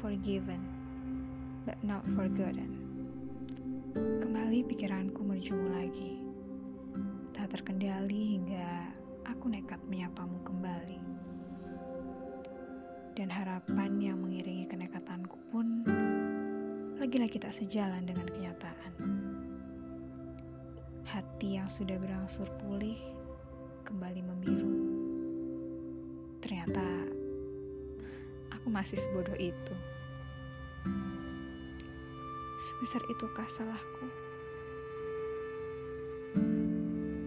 forgiven, but not forgotten. Kembali pikiranku menujumu lagi. Tak terkendali hingga aku nekat menyapamu kembali. Dan harapan yang mengiringi kenekatanku pun lagi-lagi tak sejalan dengan kenyataan. Hati yang sudah berangsur pulih kembali membiru. Ternyata aku masih sebodoh itu. Sebesar itukah salahku?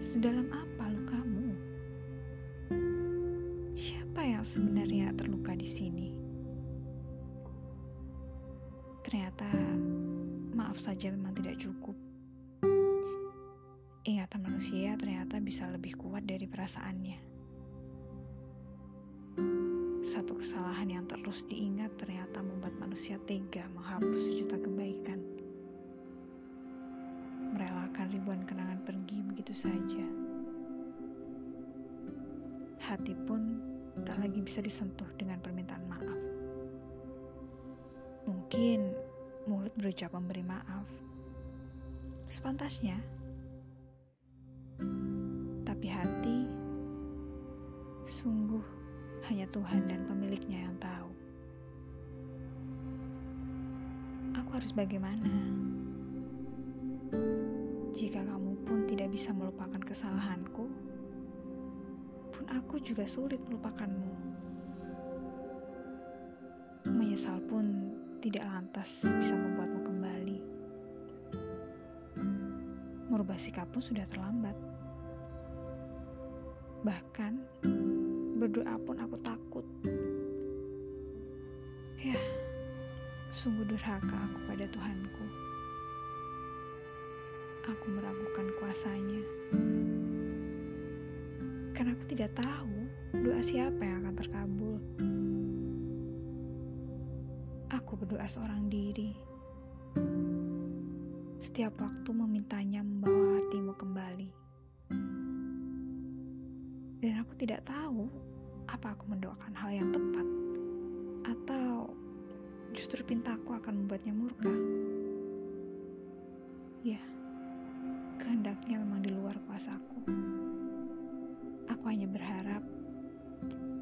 Sedalam apa lukamu? Siapa yang sebenarnya terluka di sini? Ternyata maaf saja memang tidak cukup. Ingatan manusia ternyata bisa lebih kuat dari perasaannya. Satu kesalahan yang terus diingat ternyata membuat manusia tega menghapus sejuta kebaikan. Merelakan ribuan kenangan pergi begitu saja. Hati pun tak lagi bisa disentuh dengan permintaan maaf. Mungkin mulut berucap memberi maaf. Sepantasnya. Tapi hati sungguh hanya Tuhan dan pemiliknya yang tahu. Aku harus bagaimana? Jika kamu pun tidak bisa melupakan kesalahanku, pun aku juga sulit melupakanmu. Menyesal pun tidak lantas bisa membuatmu kembali. Merubah sikap pun sudah terlambat. Bahkan berdoa pun aku takut. Ya, sungguh durhaka aku pada Tuhanku. Aku meragukan kuasanya. Karena aku tidak tahu doa siapa yang akan terkabul. Aku berdoa seorang diri. Setiap waktu memintanya membawa hatimu kembali. Dan aku tidak tahu apa aku mendoakan hal yang tepat atau justru pintaku akan membuatnya murka. Ya, kehendaknya memang di luar kuasaku. Aku hanya berharap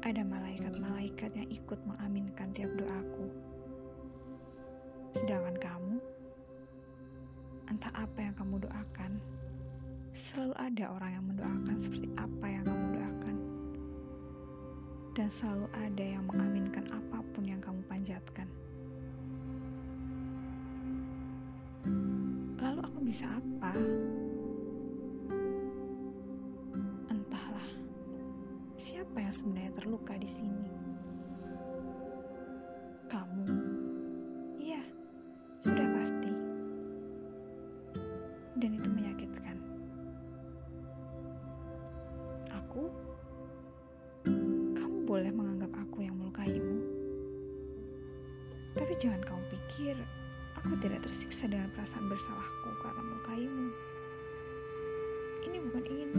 ada malaikat-malaikat yang ikut mengaminkan tiap doaku. Sedangkan kamu, entah apa yang kamu doakan, selalu ada orang yang mendoakan seperti apa yang. Dan selalu ada yang mengaminkan apa pun yang kamu panjatkan. Lalu aku bisa apa? Entahlah. Siapa yang sebenarnya terluka di sini? Kamu. Iya, sudah pasti. Dan itu menyakitkan. Tapi jangan kamu pikir aku tidak tersiksa dengan perasaan bersalahku karena melukaimu. Ini bukan ingin